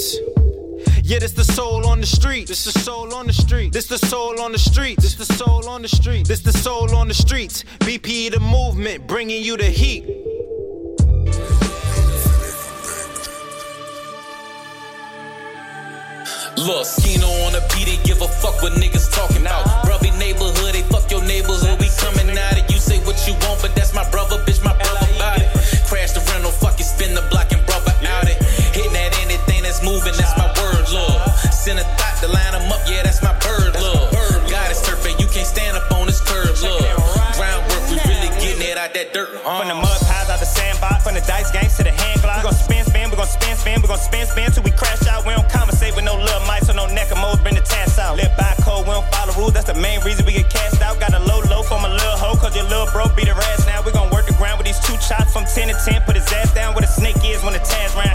streets. Yeah, this the soul on the street. This the soul on the street. This the soul on the street. This the soul on the street. This the soul on the streets. BP the movement, bringing you the heat. Look, Skino on the beat, they give a fuck what niggas talking about. Brubby neighborhood, they fuck your neighborhood. We coming out of you say what you want, but that's my brother, bitch, my brother body. Send a thought to line them up, yeah, that's my bird, love. God is turfing, you can't stand up on this curb, love. Groundwork, we really getting it out that dirt, huh? From the uh. mud piles out the sandbox, from the dice games to the hand glock. We gon' spin, spin, we gon' spin, spin, we gon' spin, spin till we crash out. We don't conversate with no little mice or no neck of moles, bring the tass out. Live by code, we don't follow rules, that's the main reason we get cast out. Got a low low from a little hoe, cause your little bro beat the ass now. We gon' work the ground with these two chops from 10 to 10, put his ass down where the snake is when the task round.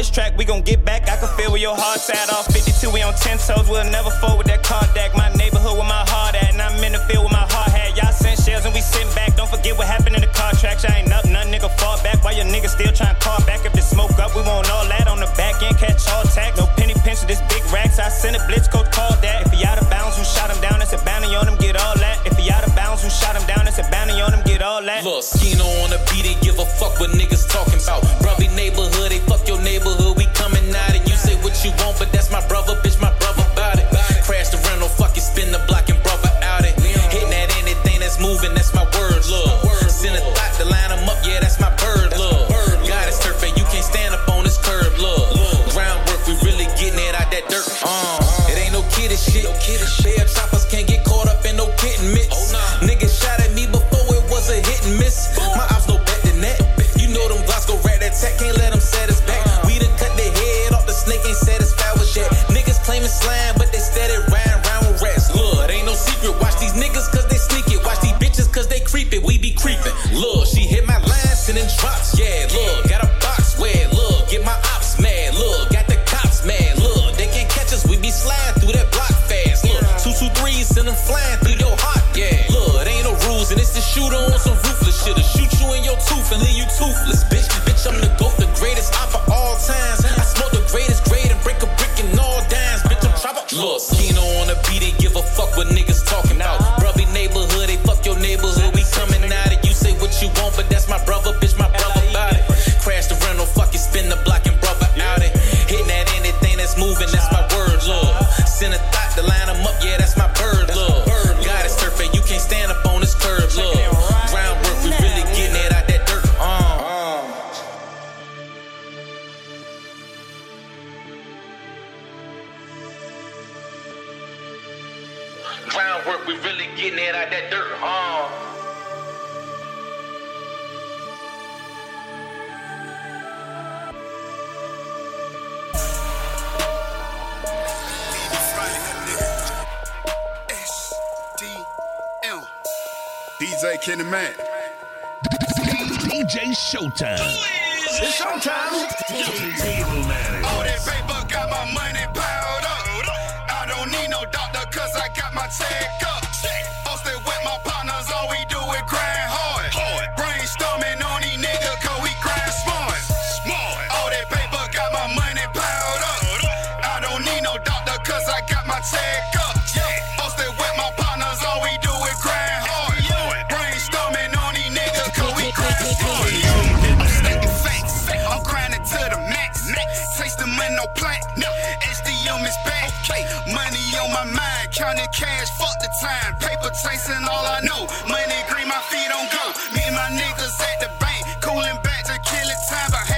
Diss track, we gon' get back. I can feel where your heart's at. Off 52, we on 10 toes. We'll never fold with that card deck. My neighborhood with my heart at. And I'm in the field with my heart hat. Y'all send shells and we sitting back. Don't forget what happened in the contract. I ain't up, none nigga fall back. While your niggas still trying to call back. If the smoke up, we want all that on the back end. Catch all tax. No penny pinch this big racks. I send a blitz coach, call that. If he out of bounds, who shot him down? It's a bounty on him, get all that. If he out of bounds, who shot him down? It's a bounty on him, get all that. Look, Skino on the beat, they give a fuck what niggas talking about. Showtime. It's showtime. All that paper got my money piled up. I don't need no doctor cause I got my check time. Paper chasing all I know. Money green, my feet on go. Me and my niggas at the bank. Cooling back to killing time, but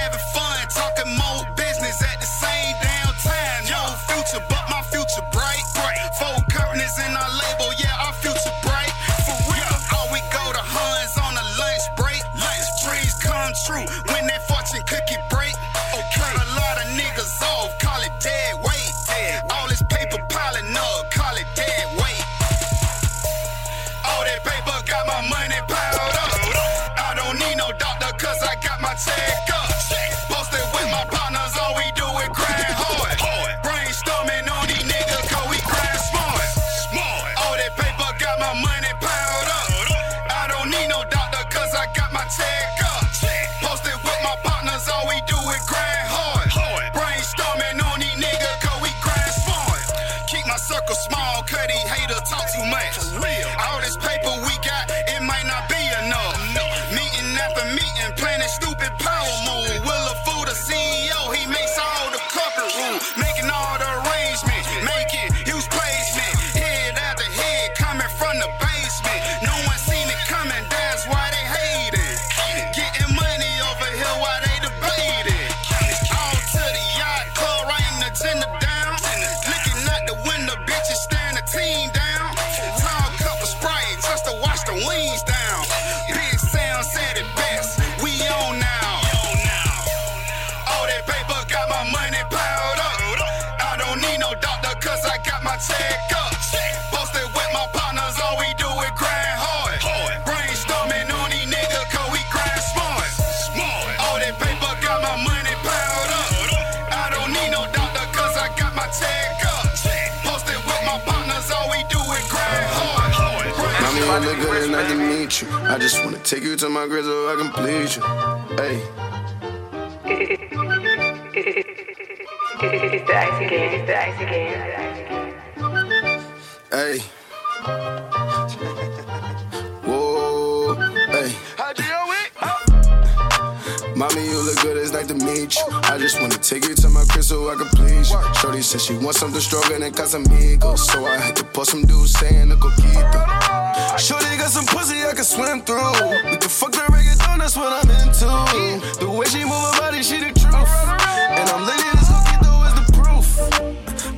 I just wanna take you to my crib so I can please you. Hey, It's the ice again. The ice again. Said she wants something stronger than Casamigos. So I had to put some dudes saying a coquito. Shorty got some pussy I can swim through. We can fuck the reggaeton, that's what I'm into. The way she move her body, she the truth. And I'm lit, this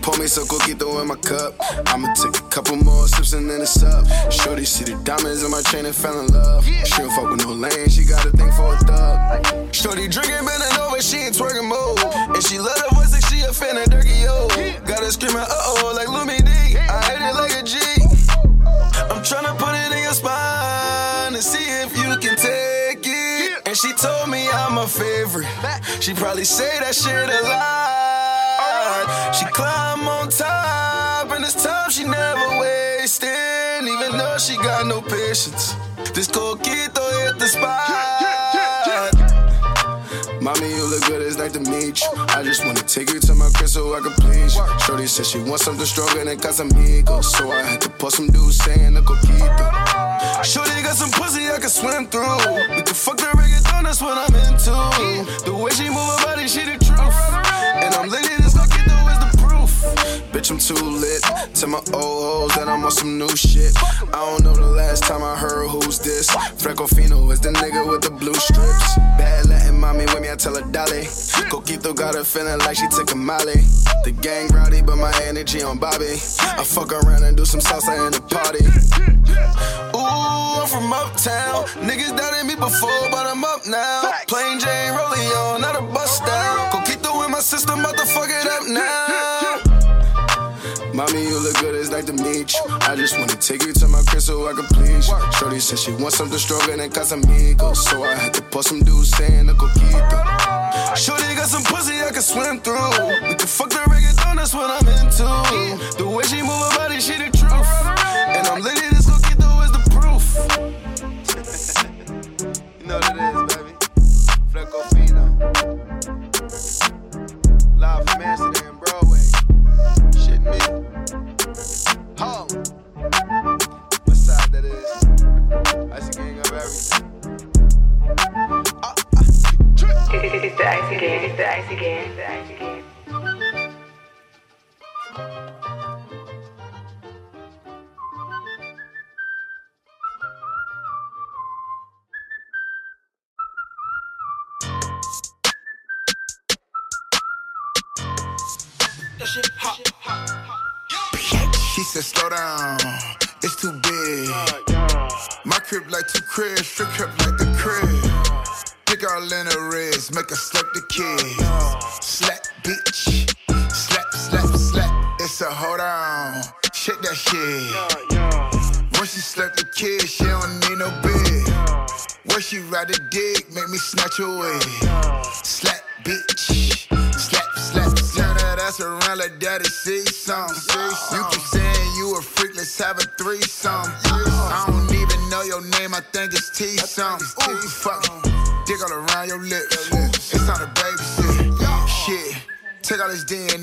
Pour me some coquito in my cup. I'ma take a couple more sips and then it's up. Shorty see the diamonds in my chain and fell in love. She don't fuck with no lane, she got a thing for a thug. Shorty drinking, bending over, she ain't twerking mode. And she love the voice like she a fan of Dirty O. Got her screaming, uh oh, like Lumidee. I hit it like a G. I'm tryna put it in your spine and see if you can take it. And she told me I'm a favorite. She probably say that shit a lot. She climb on top, and this time she never wasting. Even though she got no patience. This coquito hit the spot. Mommy, you look good, it's nice to meet you. I just wanna take you to my crib so I can please you. Shorty said she wants something stronger than Casamigos. So I had to put some dudes saying a coquito. Shorty got some pussy I can swim through. We can fuck the reggaeton, that's what I'm into. The way she move her body, she the truth. And I'm lit, Bitch, I'm too lit. Tell my old hoes that I'm on some new shit. I don't know the last time I heard who's this. Frecofino is the nigga with the blue strips. Bad Latin mommy with me, I tell her dolly. Coquito got her feeling like she took a molly. The gang rowdy, but my energy on Bobby. I fuck around and do some salsa in the party. Ooh, I'm from uptown. Niggas doubted me before, but I'm up now. Plain Jane rolling on, not a bust down. Coquito in my system, about to fuck it up now. Mommy, you look good, it's nice to meet you. I just wanna take you to my crib so I can please you. Shorty said she wants something stronger than Casamigos. So I had to put some dudes saying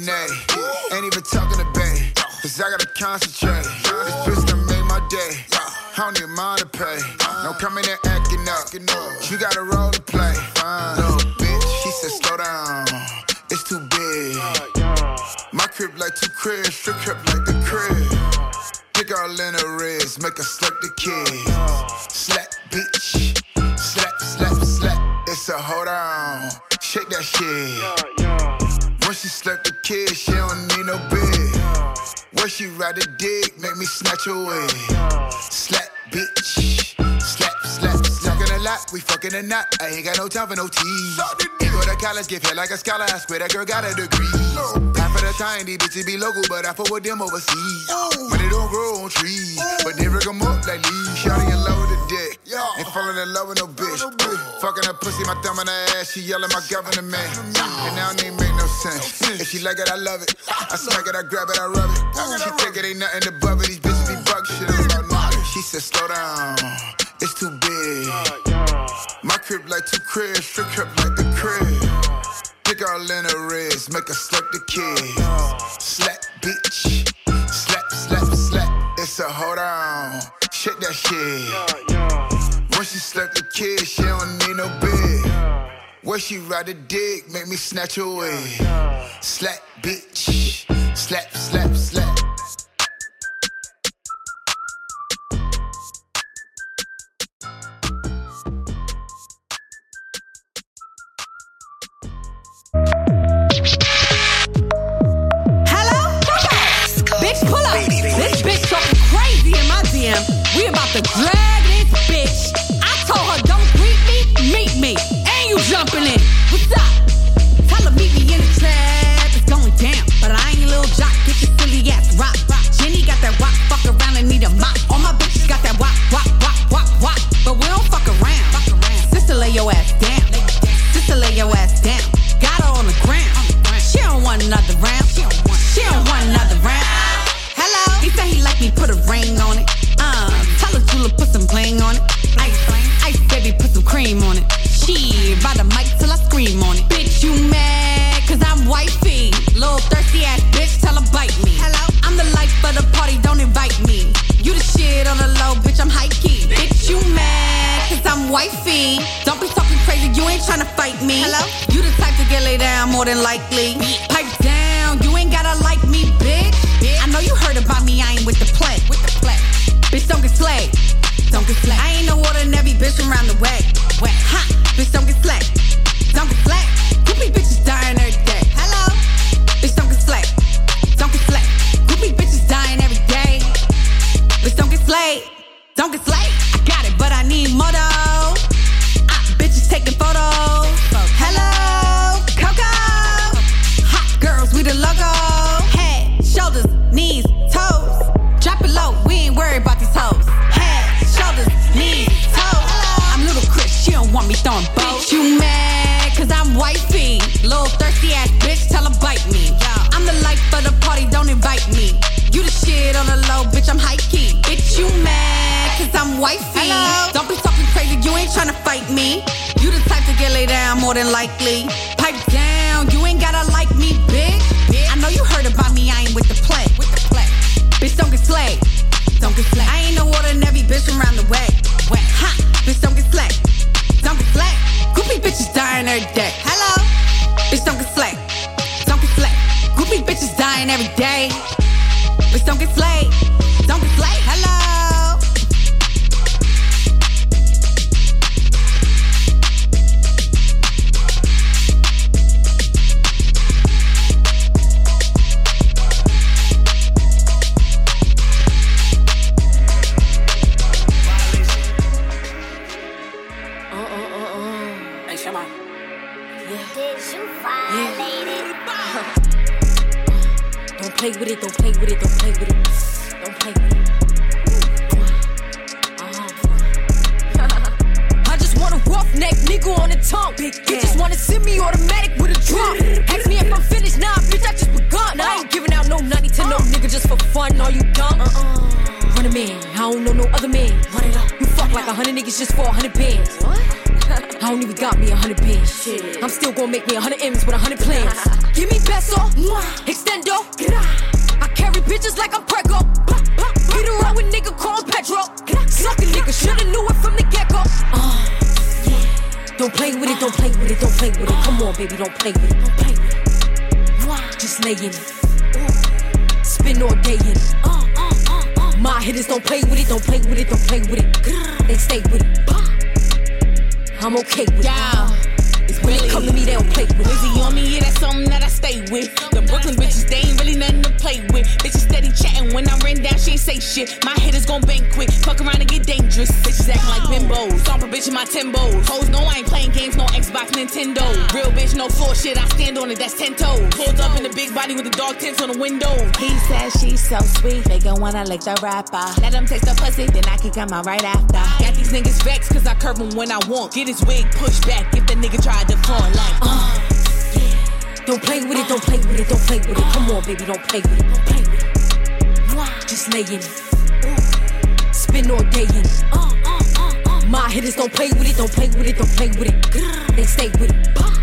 Ain't even talking to Bay. Cause I gotta concentrate. This bitch done made my day. I don't need mine to pay. No coming in acting up. You got a role to play. Little bitch, she said slow down. It's too big. My crib like two cribs, strip crib like the crib. Pick all in her wrist, make her slap the kid. Slap, bitch. Slap, slap, slap. It's a hold on. Shake that shit. She slap the kid, she don't need no bed. Where she ride the dick, make me snatch away. Slap, bitch. Slap, slap, slap. Talking a lot, we fucking a knot. I ain't got no time for no. He go to college, give hair like a scholar. I swear that girl got a degree. Half of the time, these bitches be local, but I fuck with them overseas. When they don't grow on trees, but they rig 'em up like leaves. Shawty in love with the dick. Ain't falling in love with no bitch. Fucking her pussy, my thumb in her ass. She yelling my governor man. And now it ain't make no sense. If she like it, I love it. I smack it, I grab it, I rub it. She think it ain't nothing above it. These bitches be bug shit about nothing. She said, slow down. It's too big. My crib like two cribs, strip crib like the crib. Dick all in her wrist, make her slap the kid. Slap, bitch. Slap, slap, slap. It's a hold on. Shit that shit. When she slap the kid, she don't need no bed. When she ride the dick, make me snatch away. Slap, bitch. Slap, slap, slap. Hello? Bitch, pull up. This bitch talking crazy in my DM. We about to drag this bitch. Need a mop. Every day. Bitch, don't get slayed. Don't get slayed. Hello? No floor shit, I stand on it, that's 10 toes. Pulled up in the big body with the dog tints on the window. He says she's so sweet, they gon' wanna lick the rapper. Let him taste the pussy, then I can come out right after. Got these niggas vexed, cause I curb him when I want. Get his wig pushed back if the nigga tried to front like, uh. Don't play with it, don't play with it, don't play with it. Come on, baby, don't play with it, don't play with it. Just lay in it. Spin all day in it. Uh, uh, uh, My hitters don't play with it, don't play with it, don't play with it. They stay with it.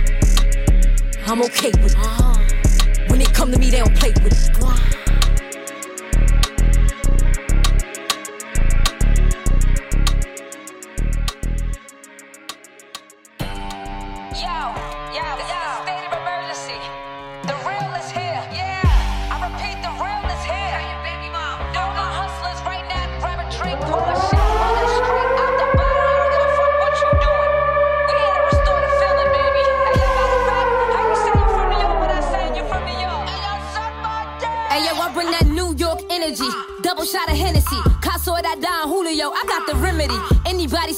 I'm okay with it. When they come to me, they don't play with it.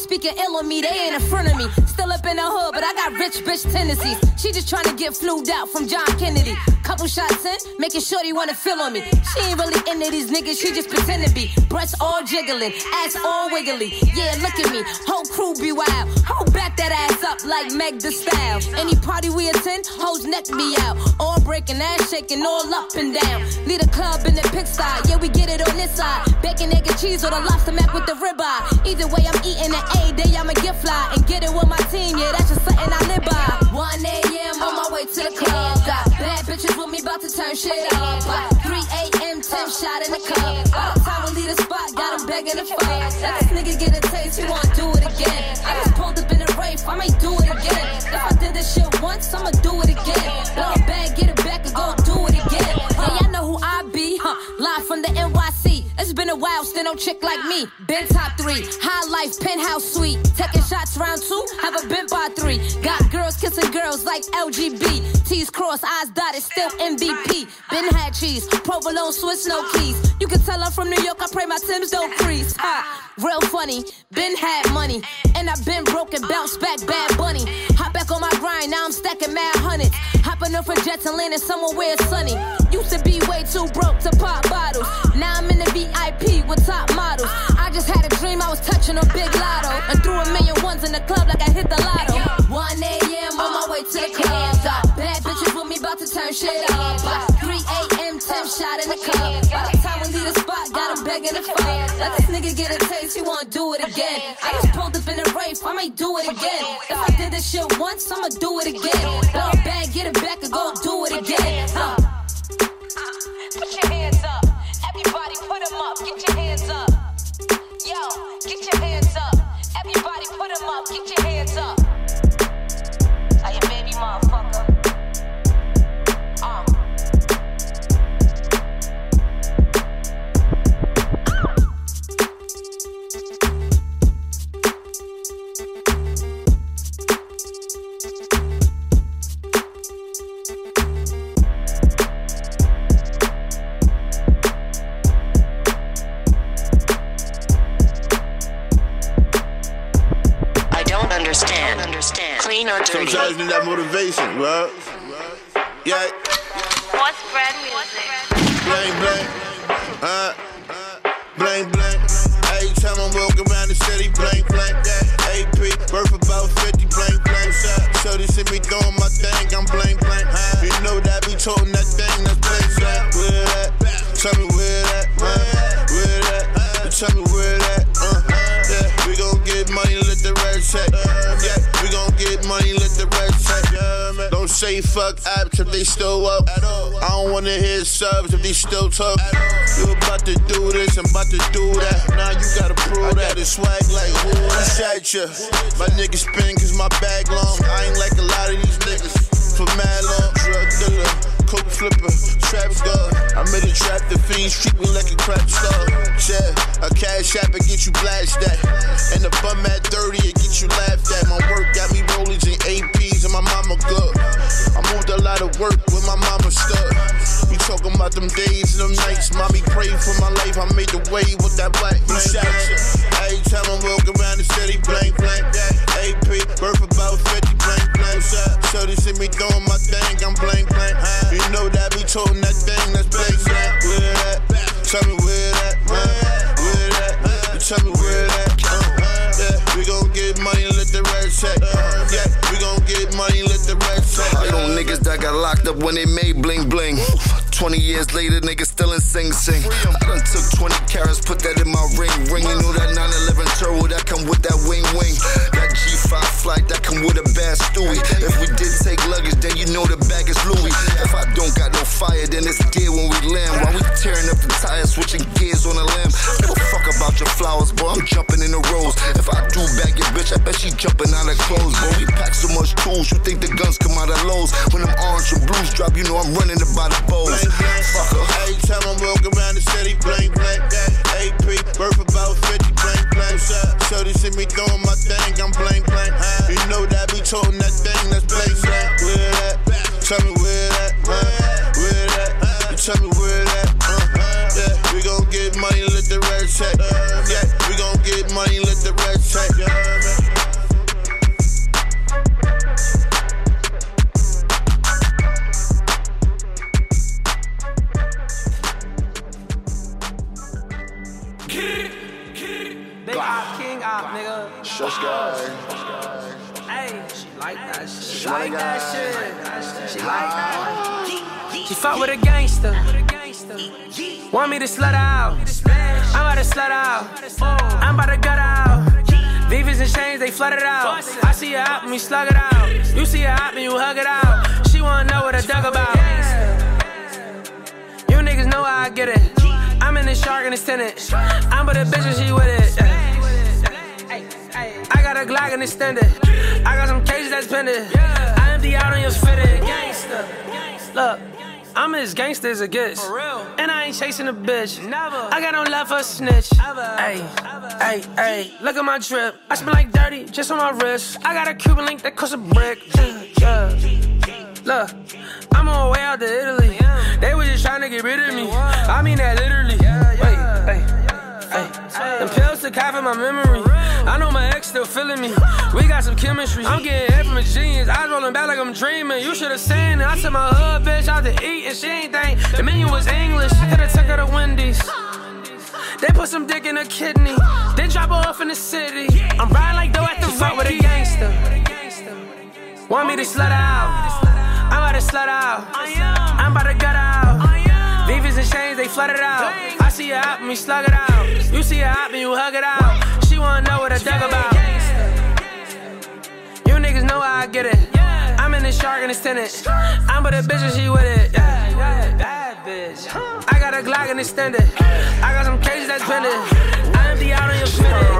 Speaking ill on me, they ain't in front of me. Still up in the hood, but I got rich bitch tendencies. She just trying to get flued out from John Kennedy. Couple shots in, making sure they wanna feel on me. She ain't really into these niggas, she just pretend to be. Breasts all jiggling, ass all wiggly. Yeah, look at me, whole crew be wild. Hold back that ass up like Meg the Style. Any party we attend, hoes neck me out. All breaking, ass shaking, all up and down. Lead a club in the pigsty, yeah, we get it on this side. Bacon, egg, and cheese, or the lobster mac with the ribeye. Either way, I'm eating an A day, I'ma get fly and get it with my team, yeah, that's just something I live by. 1 a.m. on my way to the club. Got bad bitches with me, about to turn shit up. By 3 a.m., 10 shot in the cup. By the time we leave the spot, got him begging to fuck. Let this nigga get a taste, he wanna do it again. I I may do it again. If I did this shit once, I'ma do it again. Blow it back, get it back, and go do it again. Hey, y'all know who I be, huh? Live from the NYC. It's been a while, still no chick like me. Been top three, high life, penthouse suite. Taking shots round two, have a been by three. Got kissing girls like LGB. T's cross, eyes dotted, still MVP. Been had cheese, provolone, Swiss, no keys. You can tell I'm from New York, I pray my Tim's don't crease. Ha, real funny, been had money. And I've been broken, bounce back, bad bunny. Hop back on my grind, now I'm stacking mad hundreds. Hopping up for jets and landing somewhere where it's sunny. Used to be way too broke to pop bottles. Now I'm in the VIP with top models. I just had a dream I was touching a big lotto. And threw a million ones in the club turn shit up. 3 a.m. 10 shot in the cup. By the time we leave the spot, got him begging to fuck. Let this nigga get a taste, he wanna do it again. I just pulled up in a race, I may do it again. If I did this shit once, I'ma do it again. Blow back, get it back, and go do it again. Huh. Put your hands up. Everybody put them up. Get your hands up. Yo, get your hands up. Everybody put them up. Get your hands up. I am baby motherfucker. Clean or dirty? Sometimes you need that motivation, bro. Yeah. What's bread music? bling bling. Uh, bling bling. Every time I'm walking around the city, bling bling. Yeah, AP, worth about 50, bling bling. Shot. So they see me doing my thing, I'm bling bling. You know that be toting that thing, that's bling bling. Where that? Tell me fuck apps if they still up. I don't wanna hear subs if they still talk. You about to do this, I'm about to do that. Now you gotta prove that. It's swag like who at ya? My niggas spin cause my bag long. I ain't like a lot of these niggas. For mad long, drug dealer, coke flipper, trap star. I'm in the trap, the fiends treat me like a crap star. Yeah, a cash app and get you blasted at. And the bum at 30 and get you laughed at. My work got me rollies and APs and my mama good. I moved a lot of work with my mama stuck. We talking about them days and them nights. Mommy prayed for my life. I made the way with that black. Ya. Every time I'm walking around the city, blank, blank. That AP, worth about 50, blank, So they see me doing my thing, I'm blank, blank. You know that be toting that thing, that's blank, blank. Where that? Tell me where that? Where that? Tell me where that? Yeah, we gon' get money, let the rest check. Yeah, we gon' get money, let the rest check. I know niggas that got locked up when they made bling bling. 20 years later, niggas still in Sing Sing. I done took 20 carats, put that in my ring. Ring, you know that 911 turbo that come with that wing wing. That G5 flight that come with a bad Stewie. If we did take luggage, then you know the bag is Louis. If I don't got no fire, then it's gear when we land. While we tearing up the tires, switching gears on the lamb. Give a fuck about your flowers, bro. I'm jumping in the rose. If I do bag your bitch, I bet she jumping out of clothes, bro. We pack so much tools, you think the guns come out of lows. When them orange and blues drop, you know I'm running about the Want me to slut out. I'm about to slut out. Oh, I'm about to gut out. Vivas and chains, they flooded out. I see her out and we slug it out. You see her out and you hug it out. She wanna know what I dug about. You niggas know how I get it. I'm in the shark and it's tenant. I'm but a bitch and she with it. I got a Glock and extended. I got some cases that's pending. I empty out on your fitted. Look. I'm as gangster as it gets. And I ain't chasing a bitch. Never. I got no love for a snitch. Hey, hey, hey. Look at my drip. I smell like dirty just on my wrist. I got a Cuban link that costs a brick. Yeah. Look, I'm on my way out to Italy. They was just trying to get rid of me. I mean that literally. Wait, hey, hey. Them pills to of my memory. I know my ex still feeling me. We got some chemistry. I'm getting head from a genius. I rolling back like I'm dreaming. You should've seen it. I took my hood bitch out to eat and she ain't think the menu was English. Could've took her to Wendy's. They put some dick in her kidney. Then drop her off in the city. I'm riding like though at the fuck with a gangster. Want me to slut out? I'm about to slut out. I'm about to gut out. Vivas and chains, they flooded out. I see her out and we slug it out. You see her out and you hug it out. Wanna know what I dug about. You niggas know how I get it. I'm in the shark and it's tenant. I'm but a bitch and she with it. Yeah, yeah, bad bitch. I got a Glock and extended. I got some cases that's pending. Out on your.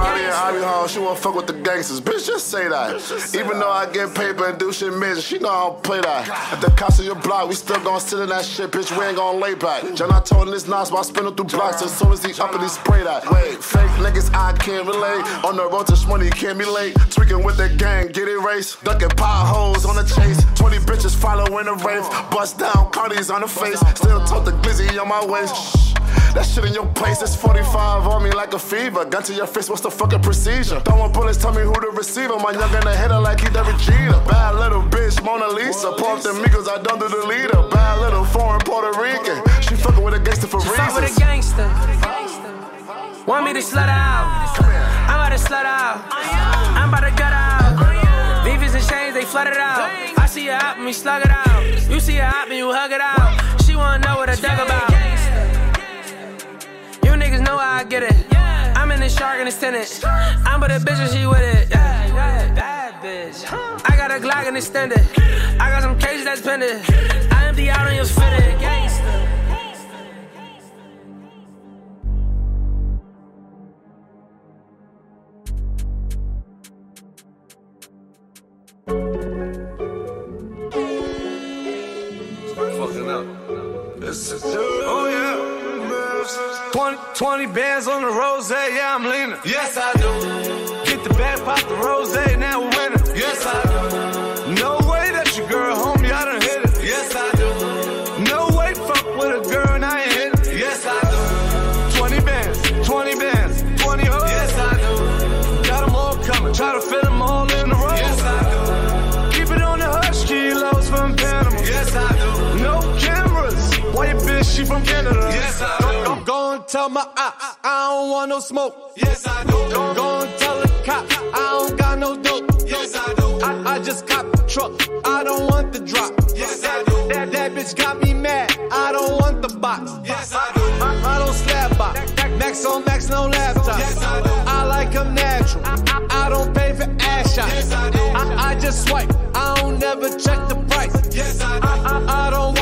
Ronnie and Ivy Hall, she won't fuck with the gangsters. Bitch, just say that. Even though I get paper and do shit major, she know I don't play that. At the cost of your block, we still gon' sit in that shit, bitch. We ain't gon' lay back. John, I told him this Nas, but I spin him through blocks as soon as he up and he spray that. Wait, fake niggas, I can't relate. On the road to money, can't be late. Tweaking with the gang, get it race. Ducking potholes on the chase. 20 bitches following the rave. Bust down, Cardi's on the face. Still tote the glizzy on my waist. That shit in your place, it's 45 on me like a fever. Gun to your face, what's the fucking procedure? Throwing bullets, tell me who the receiver. My young in the hitter like he Derek Jeter. Bad little bitch, Mona Lisa. Pump the Migos, I don't do the leader. Bad little foreign Puerto Rican. She fucking with a gangster for She reasons. with a gangster. Want me to slut out? I'm about to slut out. I'm about to gut out. Beavis and chains, they flooded out. I see her hop and we slug it out. You see her hop and you hug it out. She wanna know what I dug about. You niggas know how I get it. In the shark and it's tinted. I'm with a bitch and she with it. Yeah, yeah, bad bitch. I got a Glock and extended. I got some cases that's pending. I empty out on your fitted. Gangster. Fucking up. Oh yeah. 20, 20 bands on the rose, yeah, I'm leaning. Yes, I do. Get the bag, pop the rose, now we're winning. Yes, I do. No way that your girl, homie, I done hit it. Yes, I do. No way, fuck with a girl and I ain't hit it. Yes, I do. 20 bands, 20 bands, 20 hoes. Yes, I do. Got them all coming, try to fit them all in the row. Yes, I do. Keep it on the hush, kilos from Panama. Yes, I do. No cameras. Why your bitch, she from Canada? Yes, I do. Go, go and tell my ops, I don't want no smoke. Yes, I do. Go, go and tell the cops, I don't got no dope. Yes, I do. I, I just cop the truck, I don't want the drop. Yes, I do. That, that bitch got me mad, I don't want the box. Yes, I do. I, I don't slap box. Max on max, no laptop. Yes, I do. I like them natural. I, I don't pay for ass shots. Yes, I do. I, I just swipe, I don't never check the price. Yes, I do. I, I, I don't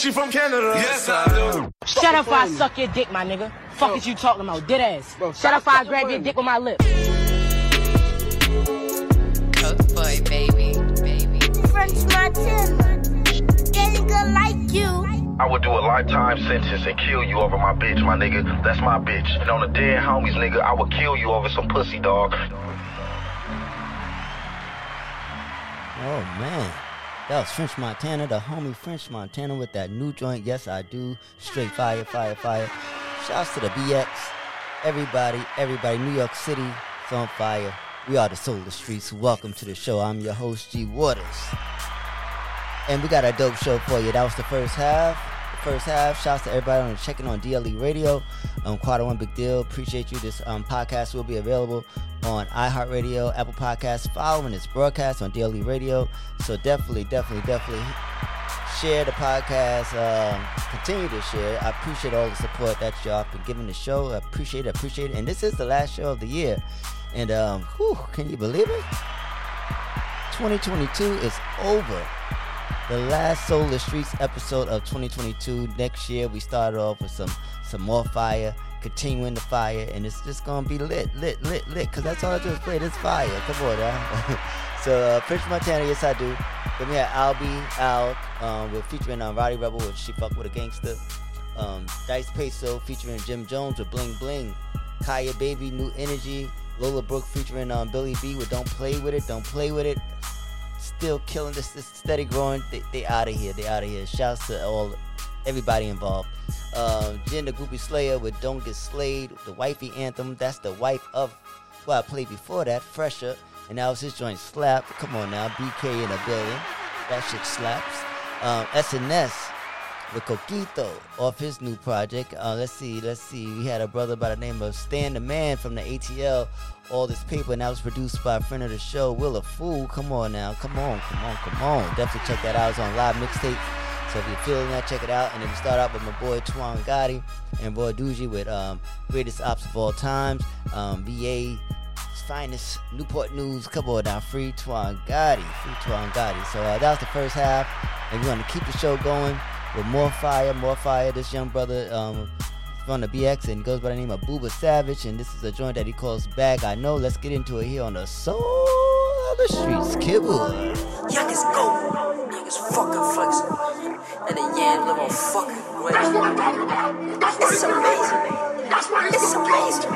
she from Canada. Yes, I do. Shut up, I suck your dick, my nigga. Fuck is you talking about, dead ass. Bro, Shut up, I grab your dick with my lips. Coke boy, baby, baby. French Montana. Getting good like you. I would do a lifetime sentence and kill you over my bitch, my nigga. That's my bitch. And on the dead homies, nigga, I would kill you over some pussy, dog. Oh man. That was French Montana, the homie French Montana with that new joint. Yes, I do. Straight fire, fire, fire. Shouts to the BX. Everybody, everybody, New York City, it's on fire. We are the Soul of the Streets. Welcome to the show. I'm your host, G Waters. And we got a dope show for you. That was the first half. First half. Shouts to everybody on checking on DLE Radio. Um, Quad One Big Deal. Appreciate you. This um, podcast will be available on iHeartRadio, Apple Podcasts, following this broadcast on DLE Radio. So definitely, definitely, definitely share the podcast. Um, continue to share. I appreciate all the support that y'all been giving the show. I appreciate it. Appreciate it. And this is the last show of the year. And um, whew, can you believe it? 2022 is over. The last Solar Streets episode of 2022. Next year we started off with some some more fire, continuing the fire, and it's just gonna be lit, lit, lit, lit. Cause that's all I do is play this fire. Come on now. so uh, French Montana, yes I do. Then we had Albee Al um, with featuring on Roddy Rebel with She Fuck with a Gangster. Um, Dice Peso featuring Jim Jones with Bling Bling. Kaya Baby, New Energy. Lola Brooke featuring um, Billy B with Don't Play With It, Don't Play With It. Still killing this, this steady growing. They, they out of here, they out of here. Shouts to all, everybody involved. Um, Jen the Groupie Slayer with Don't Get Slayed, the wifey anthem. That's the wife of who I played before that, Fresher. And that was his joint Slap. Come on now, BK in a building. That shit slaps. Um, SNS with Coquito off his new project. Uh, let's see, let's see. We had a brother by the name of Stan the Man from the ATL. All this paper, and that was produced by a friend of the show, Will a Fool. Come on now, come on, come on, come on. Definitely check that out. It's on live mixtape. So if you're feeling that, check it out. And then we start out with my boy Twan Gotti and Boy Doogie with um, Greatest Ops of All Times, um, VA finest Newport News. Come on now, free Twan Gotti, free Twan Gotti. So uh, that was the first half, and we're gonna keep the show going with More Fire, More Fire. This young brother um, from the BX and goes by the name of Booba Savage, and this is a joint that he calls Bag I Know. Let's get into it here on the Soul of the Streets. Kibble. Youngest go. Niggas fucking flexing. And the yeah, live on fucking way. It's amazing. It's amazing.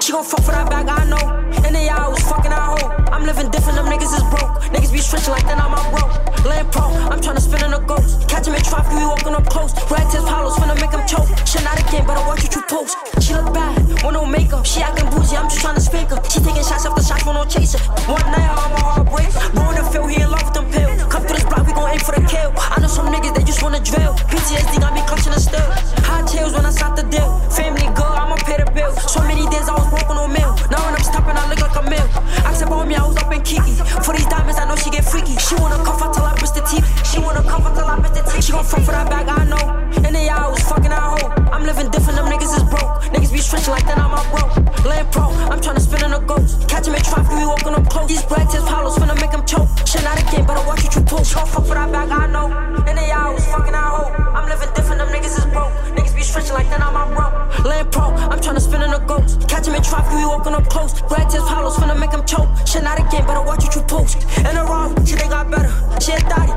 She gon' fuck for that bag, I know. And they always fucking I hope. I'm living different, them niggas is broke. Niggas be stretching like then I'm a broke. Laying pro, I'm trying to spin in a ghost. Catch him in traffic, we walking up close. Red tips, hollows, finna make him choke. Shit not again, better watch what you post. She look bad, with no makeup. She acting bougie, I'm just trying to spank her. She taking shots after shots for no chaser. One night, I'm a heartbreak. Born to feel he in love with them pills. Come through this block, we gon' aim for the kill. I know some niggas, they just wanna drill. PTSD got me clutching the still. High tails when I stop the deal. Family good, I'ma pay the bill. So many days I was broke on no meal. Now when I'm I look like a mill. Accent on me, I was up in Kiki. For these diamonds, I know she get freaky. She wanna cuff till I miss the teeth. She wanna cuff till I miss the teeth. She gon' front for that bag, I know. And they always fucking I hope. I'm living different, them niggas is broke. Niggas be stretching like then I'm a broke. Laying pro, I'm tryna spin in a ghost. Catch him in traffic, we walking up close. These bread tips, hollows, finna make him choke. Shit not again, better watch what you post. Gon' fuck for that bag, I know. And they always fucking I hope. I'm living different, them niggas is broke. Niggas be stretching like then I'm a broke. Laying pro, I'm tryna spin in a ghost. Catch him in traffic, we walking up close. Bread tips, hollows, finna make him choke. Shit not again, better watch what you post. In a wrong, shit they got better. A thotty,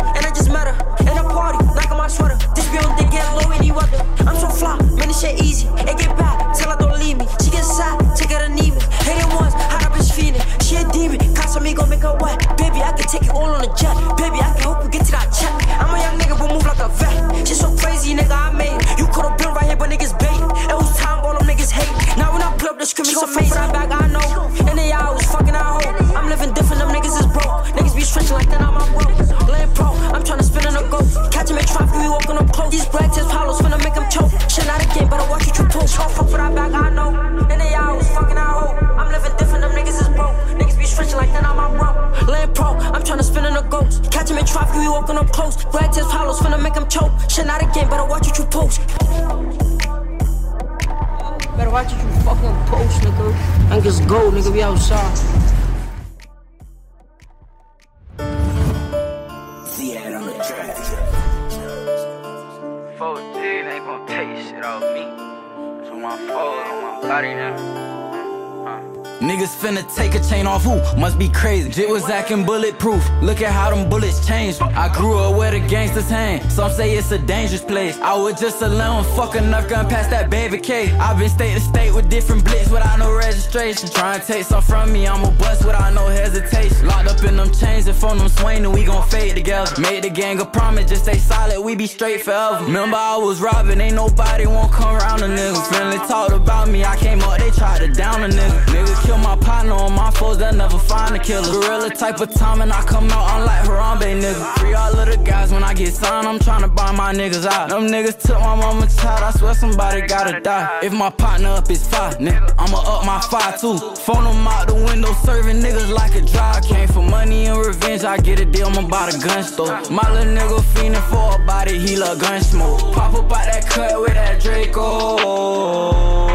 better watch what you post. Better watch what you fucking post, nigga. And just go, nigga, we outside. Finna take a chain off who? Must be crazy. Jit was acting bulletproof. Look at how them bullets changed. I grew up where the gangsters hang. Some say it's a dangerous place. I was just a little fuck enough gun past that baby K. I've been state to state with different blitz without no registration. Trying to take some from me, I'ma bust without no hesitation. Locked up in them chains and from them swing and we gon' fade together. Made the gang a promise, just stay solid, we be straight forever. Remember I was robbing, ain't nobody won't come around a nigga. Friendly talked about me, I came up, they tried to down a nigga. Nigga kill my partner on my foes, they'll never find a killer. Gorilla type of time and I come out unlike Harambe nigga. Free all of the guys when I get signed, I'm tryna buy my niggas out. Them niggas took my mama child, I swear somebody gotta die. If my partner up is five, nigga, I'ma up my five too. Phone them out the window, serving niggas like a drive. Came for money and revenge, I get a deal, I'm about a gun store. My little nigga fiending for a body, he love gun smoke. Pop up out that cut with that Draco.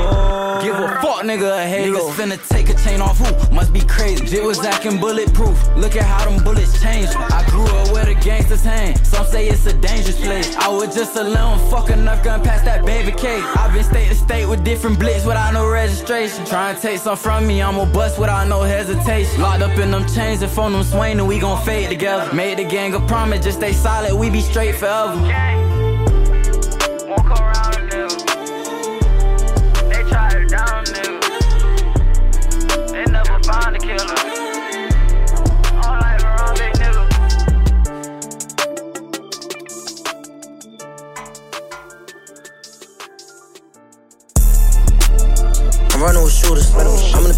Give a fuck nigga a halo. Niggas finna take a chain off who? Must be crazy. Jit was acting bulletproof. Look at how them bullets changed. I grew up where the gangsters hang. Some say it's a dangerous place. I was just a little fuck enough gun past that baby K. i been state to state with different blitz without no registration. Trying to take some from me, I'ma bust without no hesitation. Locked up in them chains and phone them swing and we gon' fade together. Made the gang a promise, just stay solid, we be straight forever.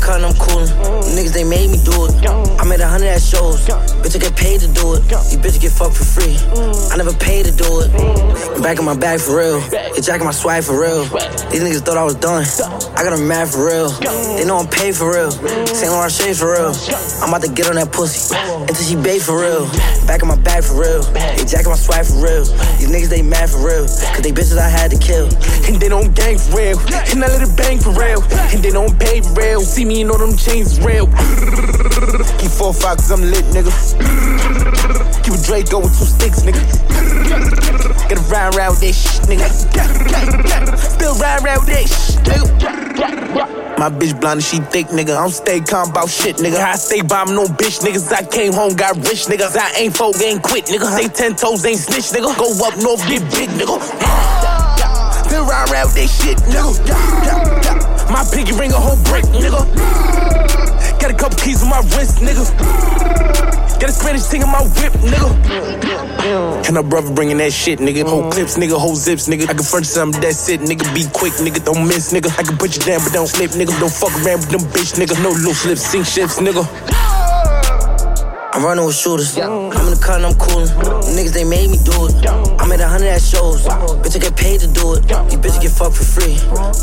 I'm in the cut and I'm coolin'. Niggas, they made me do it. I made a hundred at shows. Bitch, I get paid to do it. These bitches get fucked for free. I never paid to do it. Back in my bag for real. They jacking my swag for real. These niggas thought I was done. I got them mad for real. They know I'm paid for real. Saint Laurent shades for real. I'm about to get on that pussy until she bait for real. Back in my bag for real. They jacking my swag for real. These niggas they mad for real. Cause they bitches I had to kill. And they don't gang for real. And I let it bang for real. And they don't pay for real. See me and all them chains real. Keep four five cause I'm lit, nigga. Keep a Draco with two sticks, nigga. Get a ride around with that shit, nigga. Still ride around with that shit, nigga. My bitch blind and she thick, nigga. I'm stay calm about shit, nigga. I stay bombing no bitch, niggas. I came home, got rich, niggas. I ain't folk, ain't quit, nigga. Stay ten toes, ain't snitch, nigga. Go up north, get big, nigga. Still ride around with that shit, nigga. My pinky ring a whole brick, nigga. Got a couple keys on my wrist, nigga. Got a Spanish thing in my whip, nigga. And her brother bringing that shit, nigga. Whole clips, nigga. Whole zips, nigga. I can furnish something that's it, nigga. Be quick, nigga. Don't miss, nigga. I can put you down, but don't slip, nigga. Don't fuck around with them bitch, nigga. No loose lips, sink ships, nigga. I'm running with shooters. I'm in the car and I'm coolin'. Niggas, they made me do it. I'm at a hundred at shows. Bitch, I get paid to do it. These bitches get fucked for free.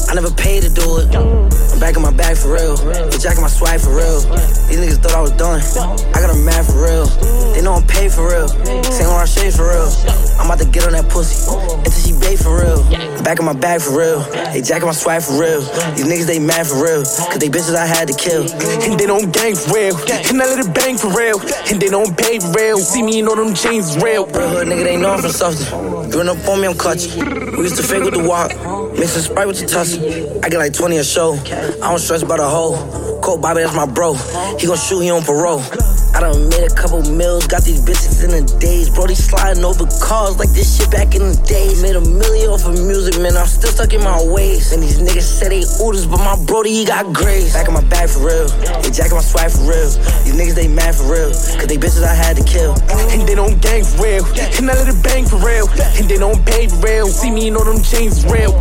I never paid to do it. I'm back in my bag for real. The jack in my swag for real. These niggas thought I was done. I got them mad for real. They know I'm paid for real. Saint Laurent shades for real. I'm about to get on that pussy until she bait for real. I'm back in my bag for real. They jack in my swag for real. These niggas, they mad for real. Cause they bitches I had to kill. And they don't gang for real. And I let it bang for real. And they don't pay real. See me in all them chains real. Real hood nigga, they know I'm from something. Growing up on me, I'm clutching. We used to fake with the walk, mixing Sprite with the tussin. I get like 20 a show. I don't stress about a hoe. Colt Bobby, that's my bro. He gon' shoot, he on parole. I done made a couple mills, got these bitches in the days. Brody sliding over cars like this shit back in the days. Made a million off of music, man. I'm still stuck in my ways. And these niggas say they oodles, but my Brody, he got grace. Back in my bag for real. They jacking my swag for real. These niggas, they mad for real. Cause they bitches I had to kill. And they don't gang for real. And I let it bang for real. And they don't pay for real. See me in all them chains real.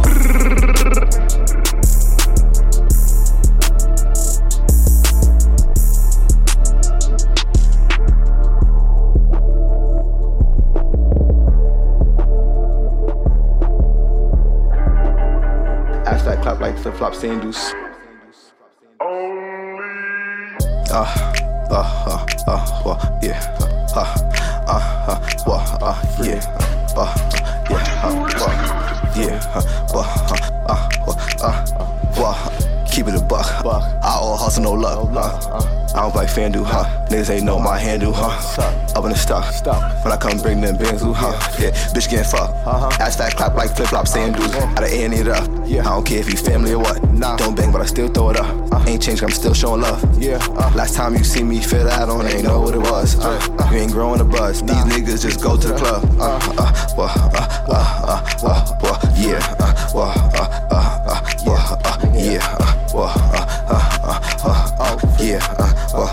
That clap like flip flop sandals. Uh, uh, uh, uh, well, yeah. Uh, uh, uh, well, uh, yeah. Uh, yeah, uh, well, yeah. Uh, well, uh, well, uh, well, keep it a buck. I all hustle, no luck. Uh, I don't play FanDuel, huh? Niggas ain't know my handle, huh? Up in the stock. When I come bring them bands, huh? Yeah, bitch getting fucked. Ass fat clap like flip flop sandals. I done and it up. I don't care if you family or what. Nah. Don't bang, but I still throw it up. Ain't changed, I'm still showing love. Yeah. Last time you see me fit out on, ain't know what it was. Uh, you ain't growing a buzz. These niggas just go to the club. Uh, uh, uh, uh, uh, yeah. Uh, uh, uh, uh, uh, yeah. Uh, uh, uh, uh, uh, yeah. Uh, uh,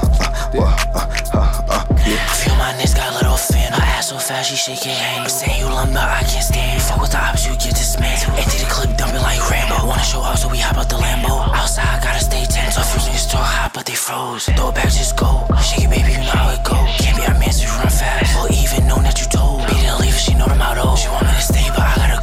uh, uh, She shake your hand. Say you lumber, I can't stand. Fuck with the ops, you get dismantled. Empty the clip, dumping like Rambo. Wanna show off, so we hop out the Lambo. Outside, gotta stay tense. Tough niggas talk hot, but they froze. Throw it back, just go. Shake it, baby, you know how it go. Can't be our man, so you run fast. Or even know that you told. And leave, she know the motto. She want me to stay, but I gotta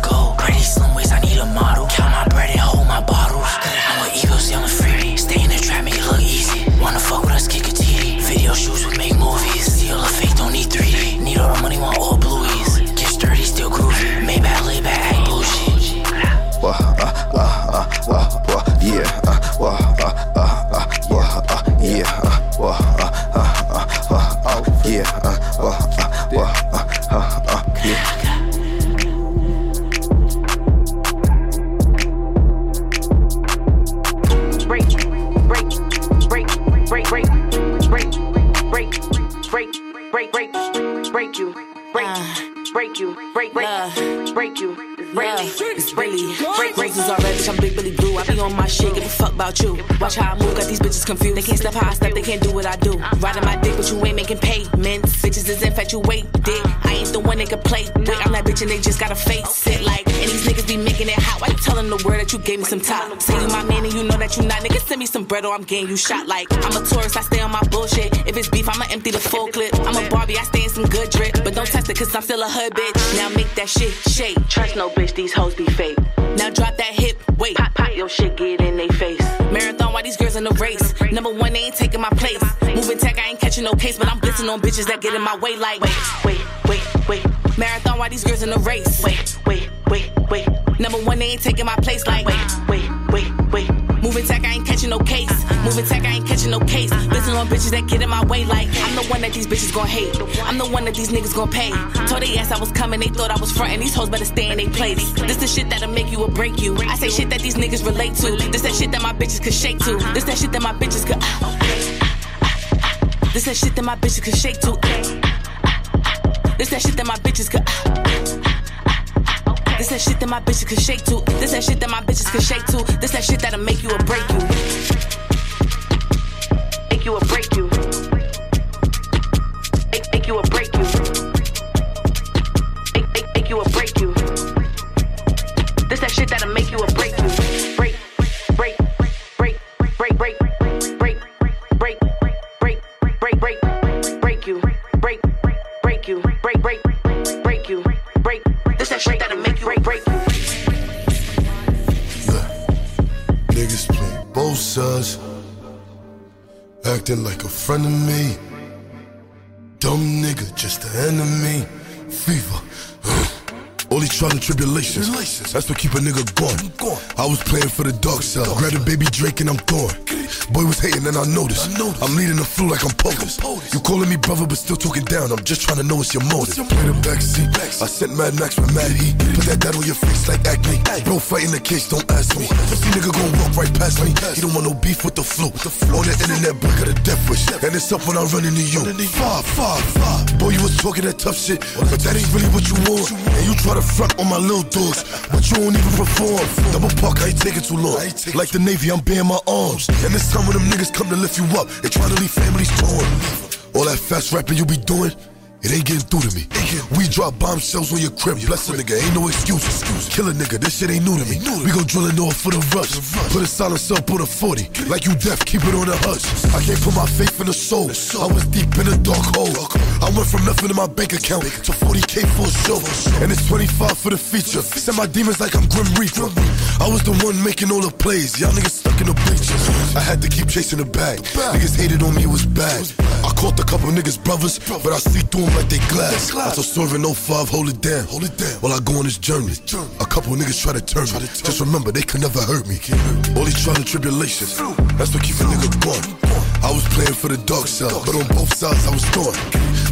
I'm big Billy Blue. I be on my shit. Give a fuck about you. Watch how I move. Got these bitches confused. They can't step how I step. They can't do what I do. Riding my dick, but you ain't making payments. Bitches is infatuated. I ain't the one they can play with. I'm that bitch and they just gotta face it. Like, and these niggas be making it hot. Why you telling the world that you gave me some top? Say you my man and you know that you not. Niggas send me some bread or I'm getting you shot. Like, I'm a tourist. I stay on my bullshit. If it's beef, I'ma empty the full clip. I'm a Barbie. I stay in some good drip. But don't test it, cause I'm still a hood bitch. Now make that shit shake. Trust no bitch. These hoes be fake. Now drop that hip, wait. Pop, pop your shit, get in they face. Marathon, why these girls in the race? Number one, they ain't taking my place. Moving tech, I ain't catching no case, but I'm blitzing on bitches that get in my way. Like, wait, wait, wait, wait. Marathon, why these girls in the race? Wait, wait, wait, wait. Number one, they ain't taking my place. Like, wait, wait, wait, wait. Moving tech, I ain't catching no case. Moving tech, I ain't catching no case. Listen on bitches that get in my way, like I'm the one that these bitches gon' hate. I'm the one that these niggas gon' pay. Told they ass I was coming, they thought I was frontin'. These hoes better stay in their place. This the shit that'll make you or break you. I say shit that these niggas relate to. This that shit that my bitches could shake to. This that shit that my bitches could. Ah, ah, ah. This that shit that my bitches could shake to. This that shit that my bitches could. This that shit that my bitches could shake to. This that shit that my bitches could shake to. This that shit that'll make you or break you. You or break you. Make, make you or break you. Make, make, make you or break you. This that shit that'll make you or break you. Break, break, break, break, break, break, break, break, break, break, break break you. Break, break break you. Break, break, break you. Break. This that shit that'll make you break, break you. Niggas play both sides, acting like a friend of me. Dumb nigga, just an enemy. Fever. All these trials and tribulations. That's what keep a nigga going. I was playing for the dark side. Grabbed a baby Drake and I'm gone. Boy was hating and I noticed. I'm leading the flu like I'm POTUS. You calling me brother but still talking down. I'm just trying to know what's your motive. Play the backseat. I sent Mad Max with Mad Heat. Put that dad on your face like acne. Bro fighting the case, don't ask me. Pussy nigga gon' walk right past me. He don't want no beef with the flu. On the internet, boy got a death wish. And it's up when I run into you. Five, five, five. Boy, you was talking that tough shit. But that ain't really what you want. And you try to front on my little dogs. But you won't even perform. Double park, I ain't taking too long. Like the Navy, I'm bearing my arms. And this time when them niggas come to lift you up, they try to leave families torn. All that fast rapping you be doing. It ain't getting through to me. We drop bombshells on your crib. Bless a nigga, ain't no excuse. excuse. Kill a nigga, this shit ain't new to me. We gon' drill it off for the rush. Put a silence up, put a 40. Like you deaf, keep it on the hush. I can't put my faith in the soul. I was deep in a dark hole. I went from nothing in my bank account to 40k for a show. And it's 25 for the feature. Send my demons like I'm Grim Reaper. I was the one making all the plays. Y'all niggas stuck in the bleachers. I had to keep chasing the bag. Niggas hated on me, it was bad. I caught a couple niggas brothers, but I see through them like they glass. I told Swerving 05, hold it down. Hold it down. While I go on this journey. A couple niggas try to turn me. Just remember, they could never hurt me. All these trials and tribulations. That's what keep a nigga going. I was playing for the dark side, but on both sides I was gone.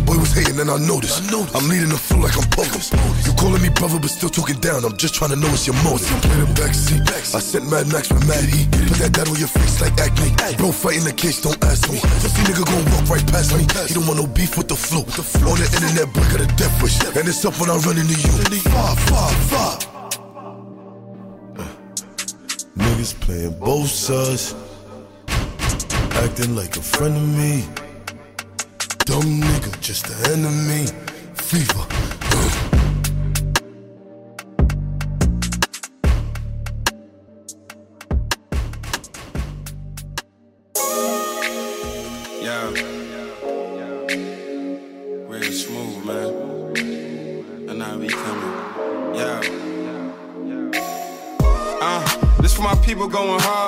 Boy was hating and I noticed. I'm leading the flow like I'm POTUS. You calling me brother, but still talking down. I'm just trying to know what's your motive. Play the backseat. I sent Mad Max with Mad Heat. Put that dad on your face like acne. Bro fighting the case, don't ask me. Pussy nigga gon' walk right past me. He don't want no beef with the flu. On the internet, boy got a death wish. And it's up when I run into you. Five, five, five. Niggas playing both sides, acting like a friend of me. Dumb nigga, just an enemy. Fever. Yeah. Real smooth, man. And I be coming. Yeah. Uh, this for my people going hard.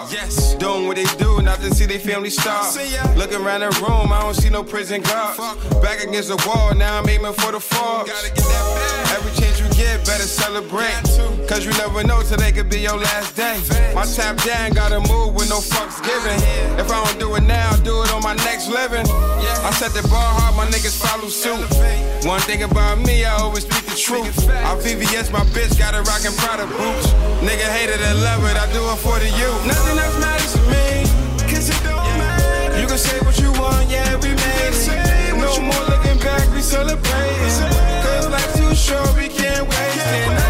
Not to see their family starve. Looking around the room, I don't see no prison guards. Back against the wall, now I'm aiming for the fall. Gotta get that bag. Every chance you get, better celebrate. Cause you never know today could be your last day. My tap down, gotta move with no fucks given. If I don't do it now, I'll do it on my next living. I set the bar hard, my niggas follow suit. One thing about me, I always speak the truth. I VVS my bitch, got a rockin' Prada boots. Nigga hated and love it, I do it for the youth. Nothing else matters to me, say what you want, yeah, we made it. No more looking back, we celebrating. Cause life's too short, we can't waste it.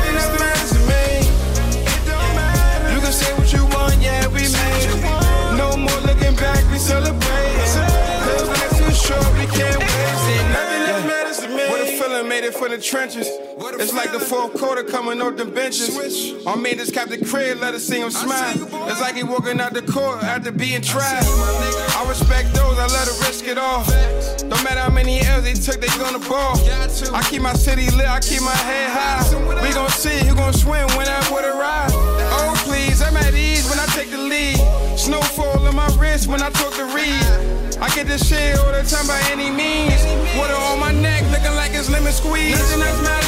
It for the trenches. It's like the fourth quarter coming off the benches. Our man just Captain crib, let us see him smile. It's like he walking out the court after being tried. I respect those, I let her risk it all. No matter how many L's they took, they gonna ball. I keep my city lit, I keep my head high. We gon' see who gon' swim when I would arrive. Oh please, I'm at ease when I take the lead. Snowfall on my wrist when I talk to Reed. I get this shit all the time by any means. Water on my lemon squeeze. Nothing else matters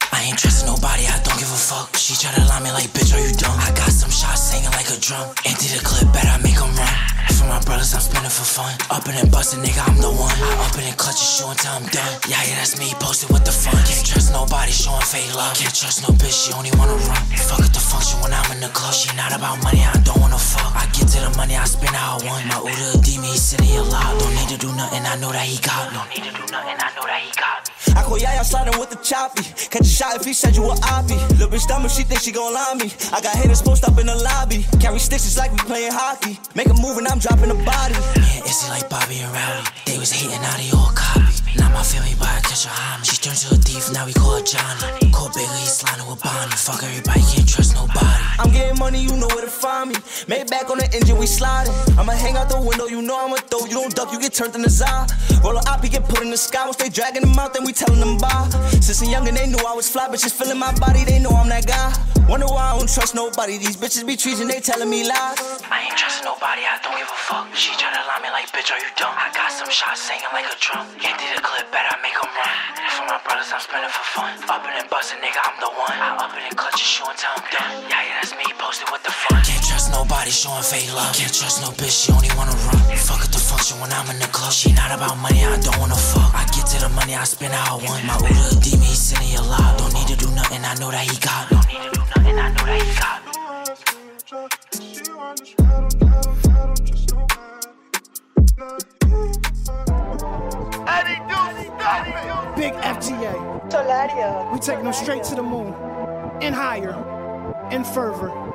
ain't trusting nobody, I don't give a fuck. She try to lie me like, bitch, are you dumb? I got some shots singing like a drum. Empty the clip, bet I make 'em run. For my brothers, I'm spinning for fun. Up in and bustin', nigga, I'm the one. I up in and clutch a shoe until I'm done. Yeah, yeah, that's me, posted with the fun. Can't trust nobody, showing fake love. Can't trust no bitch, she only wanna run. Fuck at the function when I'm in the club. She not about money, I don't wanna fuck. I get to the money, I spend how I want. My Uda D me, he sitting here loud. Don't need to do nothing, I know that he got. Don't need to do nothing, I know that he got. Me. I call Yaya sliding with the choppy. Catch a shot if he said you were oppie. Little bitch dumb if she think she gon' lie me. I got haters post up in the lobby. Carry stitches like we playing hockey. Make a move and I'm dropping the body. Yeah, is it like Bobby and Rowdy? They was hating, now they all copy. Now my family buy a catch a homie. She turned to a thief, now we call her Johnny. Call Bigger, he's sliding with Bonnie. Fuck everybody, can't trust nobody. I'm getting money, you know where to find me. Made back on the engine, we sliding. I'ma hang out the window, you know I'ma throw. You don't duck, you get turned in the za. Roll a op, get put in the sky. Once they dragging them out, then we telling them bye. Since a youngin', they knew I was fly, bitches feeling my body, they know I'm that guy. Wonder why I don't trust nobody. These bitches be treating, they telling me lies. I ain't trusting nobody, I don't give a fuck. She tryna lie me like, bitch, are you dumb? I got some shots singing like a drum. Empty the clip, bet I make 'em run. For my brothers, I'm spinning for fun. Up in and busting, nigga, I'm the one. I up in and clutch a shoe until I'm done. Yeah, yeah, that's me, posted with the fun. Can't trust nobody, showing fake love. Can't trust no bitch, she only wanna run. Fuck at the function when I'm in the club. She not about money, I don't wanna fuck. I get to the money, I spend how I want. My Uda D me, he sitting here loud. Don't need to do nothing, I know that he got. Don't need to do nothing, I know that he got. Big FTA. Solaria. We taking them straight to the moon. And higher. And further.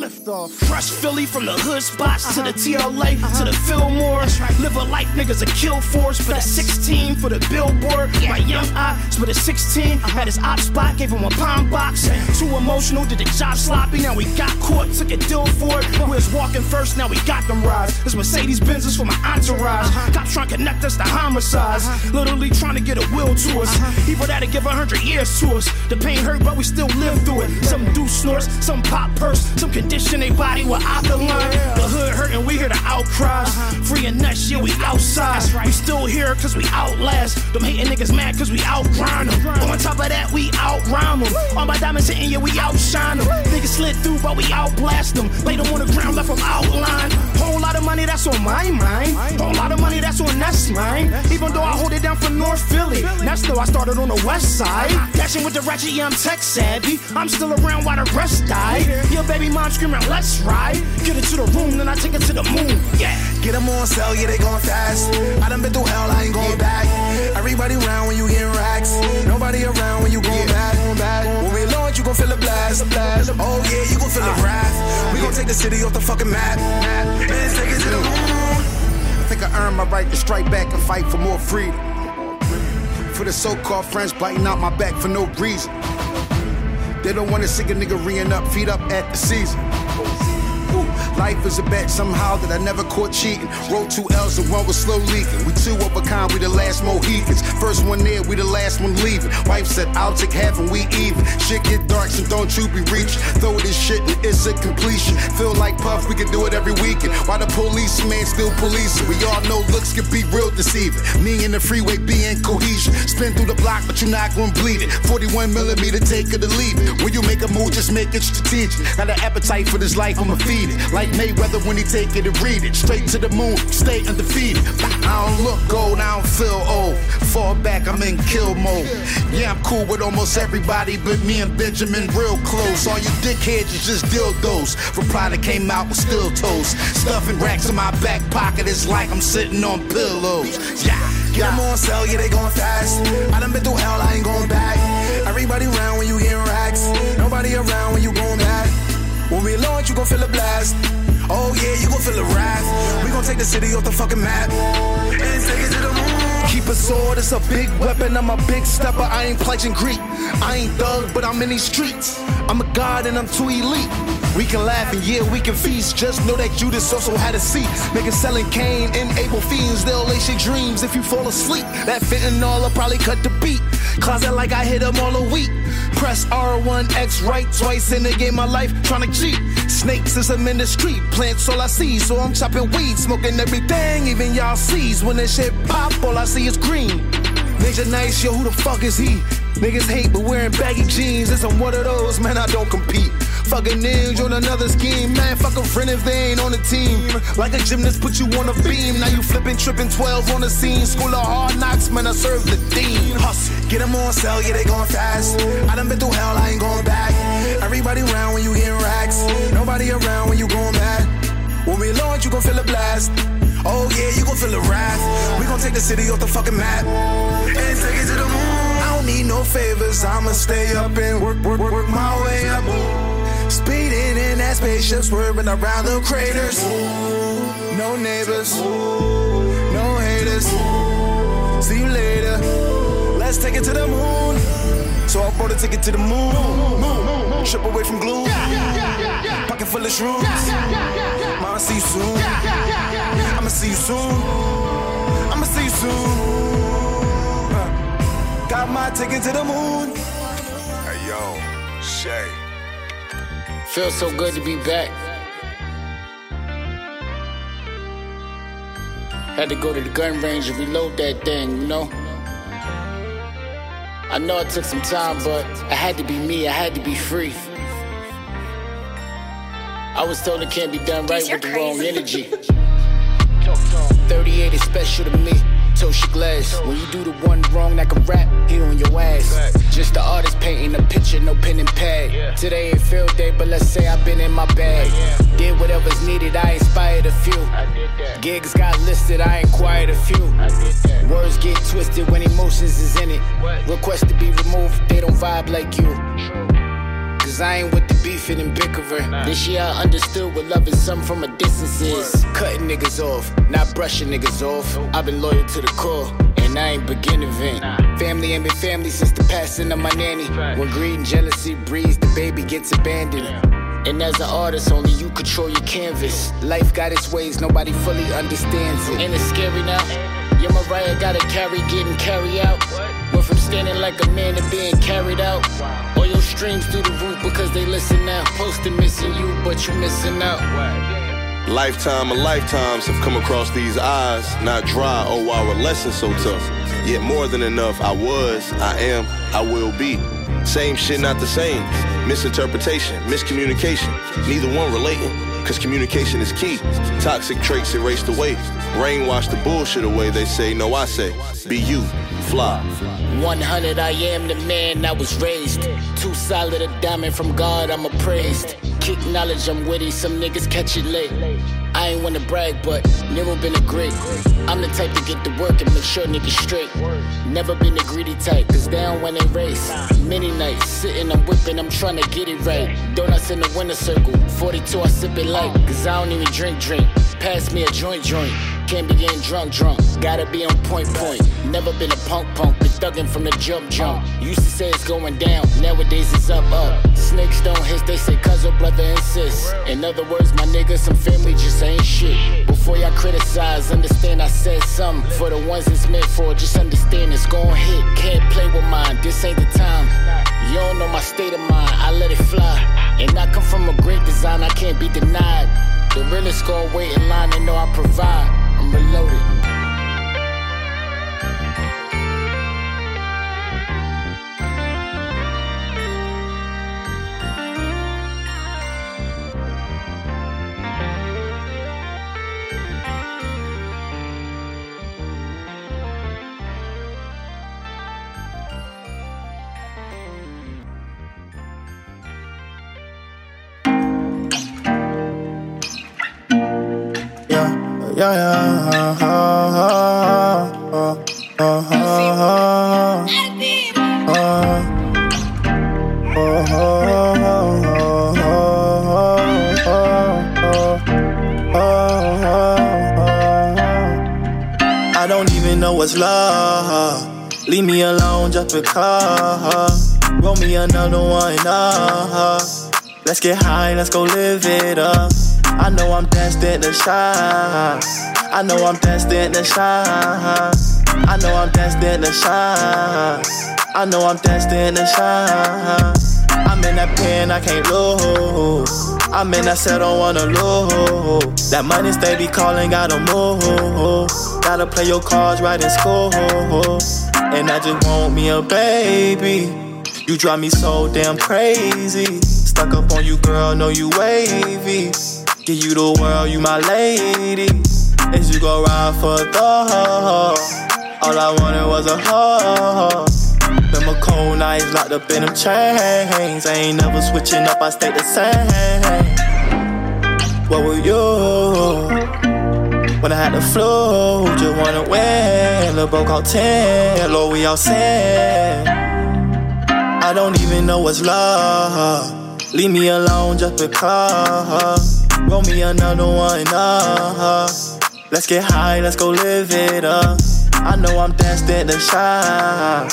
Lift off. Fresh Philly from the hood spots to the TLA to the Fillmore. Live a life niggas a kill force for the 16 for the billboard. My young eye for the 16 had his op spot, gave him a palm box. Too emotional, did the job sloppy. Now we got caught, took a deal for it. We was walking first, now we got them rides. This Mercedes Benz is for my entourage. Cops trying to connect us to homicides. Literally trying to get a will to us. Evil that'll give a hundred years to us. The pain hurt, but we still live through it. Some do snorts, some pop purse, some condition they body with alkaline. The hood hurting, we hear the outcries. Uh-huh. Free and nuts, yeah, we outside. We still here cause we outlast. Them hating niggas mad cause we outgrind we them. All my diamonds hitting, yeah, we outshine them. Niggas slid through, but we outblast them. Lay them on the ground, left them outlined. Whole lot of money that's on my mind. Whole lot of money that's on that's mine. Even though I hold it down for North Philly. That's though I started on the west side. Dashing with the ratchet, yeah, I'm tech savvy. I'm still around while the rest die. Your baby mom screaming, let's ride. Get it to the room, then I take it to the moon. Yeah. Get them on sale, yeah, they going fast. I done been through hell, I ain't going back. Everybody around when you getting racks. Nobody around when you you gon' feel a blast. Oh yeah, you gon' feel a wrath. We gon' take the city off the fucking map. And take it to the moon. I think I earned my right to strike back and fight for more freedom. For the so-called friends biting out my back for no reason. They don't wanna see a nigga reeing up, feet up at the season. Ooh, Life is a bet somehow that I never caught cheating. Wrote two L's and one was slow leaking. We two of a kind, we the last Mohicans. First one there, we the last one leaving. Wife said, I'll take half and we even. Shit get dark, so don't you be reaching. Throw this shit and it's a completion. Feel like Puff, we can do it every weekend. Why the policeman still policing? We all know looks can be real deceiving. Me and the freeway being cohesion. Spin through the block, but you're not gonna bleed it. 41 millimeter, take it or leave it. When you make a move, just make it strategic. Got an appetite for this life, I'ma feed it. Like Mayweather when he take it and read it. Straight to the moon, stay undefeated. I don't look old, I don't feel old. Fall back, I'm in kill mode. Yeah, I'm cool with almost everybody, but me and Benjamin real close. All you dickheads is just dildos. Reply that came out with steel toes. Stuffing racks in my back pocket, it's like I'm sitting on pillows. Yeah, Get them on sale, yeah, they going fast. I done been through hell, I ain't going back. Everybody around when you getting racks. Nobody around when you. Launch, you gon' feel a blast. Oh yeah, you gon' feel a wrath. We gon' take the city off the fucking map. And take it to the moon. Keep a sword, it's a big weapon. I'm a big stepper, I ain't pledging Greek. I ain't thug, but I'm in these streets. I'm a god and I'm too elite. We can laugh and yeah, we can feast. Just know that Judas also had a seat. Niggas selling cane and able fiends. They'll lace your dreams if you fall asleep. That fentanyl will probably cut the beat. Closet like I hit them all a week. Press R1X right twice in the game of life, trying to cheat. Snakes is the street, plants all I see, so I'm chopping weed, smoking everything, even y'all sees. When this shit pop, all I see is green. Nigga nice, yo, who the fuck is he? Niggas hate, but wearing baggy jeans. I'm one of those, man, I don't compete. Fucking ninja on another scheme, man. Fuck a friend if they ain't on the team. Like a gymnast, put you on a beam. Now you flipping, tripping 12 on the scene. School of hard knocks, man, I serve the dean. Hustle, get them on sale, yeah, they going fast. I done been through hell, I ain't going back. Everybody around when you getting racks. Nobody around when you going mad. When we launch, you gon' feel a blast. Oh yeah, you gon' feel a wrath. We gon' take the city off the fucking map and take it to the moon. Need no favors. I'ma stay up and work, work, work, work my way up. Speeding in that spaceship, swerving around the craters. No neighbors, no haters. See you later. Let's take it to the moon. So I bought a ticket to the moon. Trip away from gloom. Pocket full of shrooms. Mama, see you soon. I'ma see you soon. I'ma see you soon. Huh. Got my ticket to the moon. Hey yo, Shay. Feels so good to be back. Had to go to the gun range and reload that thing, you know? I know it took some time, but I had to be me, I had to be free. I was told it can't be done right with the wrong energy. 38 is special to me. Tosha Glass. When you do the one wrong like a rap, he on your ass. Just the artist painting a picture, no pen and pad. Today ain't field day, but let's say I've been in my bag. Did whatever's needed, I inspired a few. Gigs got listed, I inquired a few. Words get twisted when emotions is in it. Request to be removed, they don't vibe like you. Cause I ain't with the beefing and bickering. This year I understood what loving some from a distance is. Cutting niggas off, not brushing niggas off. I've been loyal to the core. And I ain't beginning vent. Family ain't been family since the passing of my nanny. When greed and jealousy breeds, the baby gets abandoned. And as an artist, only you control your canvas. Life got its ways, nobody fully understands it. And it's scary now? Your Mariah gotta carry, getting carried out. Went from standing like a man to being carried out. Your streams through the roof because they listen now. Posting missing you, but you missing out. Lifetime of lifetimes have come across these eyes, not dry. Oh, our lesson so tough. Yet more than enough. I was, I am, I will be. Same shit, not the same. Misinterpretation, miscommunication. Neither one relating, cause communication is key. Toxic traits erased away. Brainwash the bullshit away. They say, no, I say, be you, fly. 100, I am the man I was raised. Too solid a diamond from God, I'm appraised. Kick knowledge, I'm witty, some niggas catch it late. I ain't wanna brag, but never been a great. I'm the type to get to work and make sure niggas straight. Never been the greedy type, cause don't when they race. Many nights, sitting, I'm whipping, I'm trying to get it right. Donuts in the winner circle, 42, I sip it light, cause I don't even drink, drink. Pass me a joint, joint. Can't be getting drunk, drunk. Gotta be on point, point. Never been a punk, punk. Been thugging from the jump, jump. Used to say it's going down, nowadays it's up, up. Snakes don't hiss, they say cuz brother insist. In other words, my nigga, some family just ain't shit. Before y'all criticize, understand I said something. For the ones it's meant for, just understand it's gon' hit. Can't play with mine, this ain't the time. You don't know my state of mind, I let it fly. And I come from a great design, I can't be denied. The realest gon' wait in line, they know I provide. I'm reloaded. Get high, let's go live it up. I know I'm destined to shine. I know I'm destined to shine. I know I'm destined to shine. I know I'm destined to shine. I'm in that pen, I can't lose. I'm in that set, don't wanna lose. That money stay be calling, gotta move. Gotta play your cards right in school. And I just want me a baby. You drive me so damn crazy. Stuck up on you, girl, know you wavy. Give you the world, you my lady. As you go ride for the All I wanted was a hug. Them a cold nights locked up in them chains. I ain't never switching up, I stay the same. What were you? When I had the flu, just wanna win. Lil' bro called 10, Lord, we all sin. I don't even know what's love. Leave me alone just because. Roll me another one up. Let's get high, let's go live it up. I know I'm destined to shine.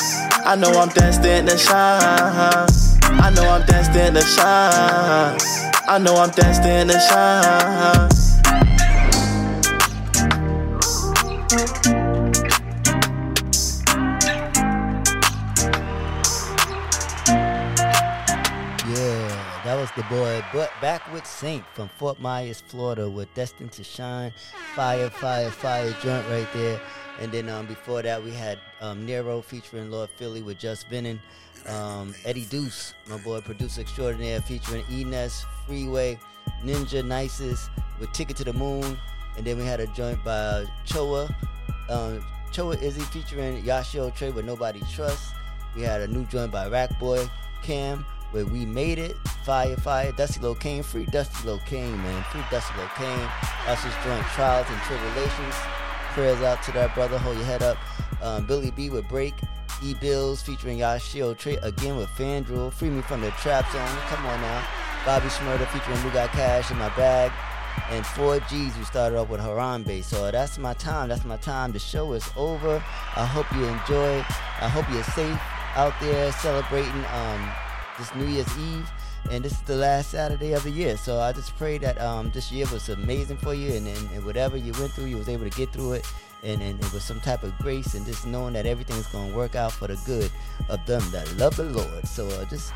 I know I'm destined to shine. I know I'm destined to shine. I know I'm destined to shine. The boy, but back with Saint from Fort Myers, Florida, with Destined to Shine, Fire, Fire, Fire joint right there. And then um, before that, we had um, Nero featuring Lord Philly with Just Vinning, um, Eddie Deuce, my boy, producer extraordinaire, featuring Enes, Freeway, Ninja Nices with Ticket to the Moon. And then we had a joint by Choa, um, Choa Izzy featuring Yashio Trey with Nobody Trust. We had a new joint by Rack Boy, Cam, where we made it. Fire, fire, Dusty Locane, free Dusty Locane, man. Free Dusty Locane. Us just joint trials and tribulations. Prayers out to that brother. Hold your head up. Um, Billy B with Break. E Bills featuring Yashio Trey again with Fandrel. Free me from the trap zone. Come on now. Bobby Shmurda featuring Who Got Cash in My Bag. And 4Gs, we started off with Harambe. So that's my time. That's my time. The show is over. I hope you enjoy. I hope you're safe out there celebrating um, this New Year's Eve. And this is the last Saturday of the year. So I just pray that um, this year was amazing for you. And, and, and whatever you went through, you was able to get through it. And, and it was some type of grace and just knowing that everything's going to work out for the good of them that love the Lord. So uh, just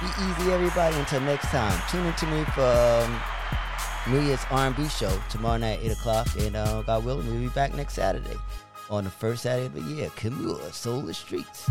be easy, everybody. Until next time, tune in to me for um, New Year's R&B show tomorrow night, 8 o'clock. And uh, God willing, we'll be back next Saturday on the first Saturday of the year. Kimura, Soul the Streets.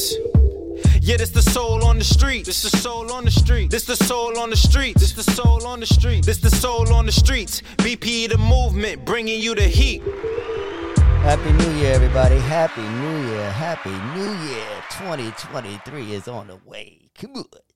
Yeah, this the soul on the street. This the soul on the street. This the soul on the street. This the soul on the street. This the soul on the streets. BP the movement, bringing you the heat. Happy New Year, everybody. Happy New Year. Happy New Year. 2023 is on the way. Come on.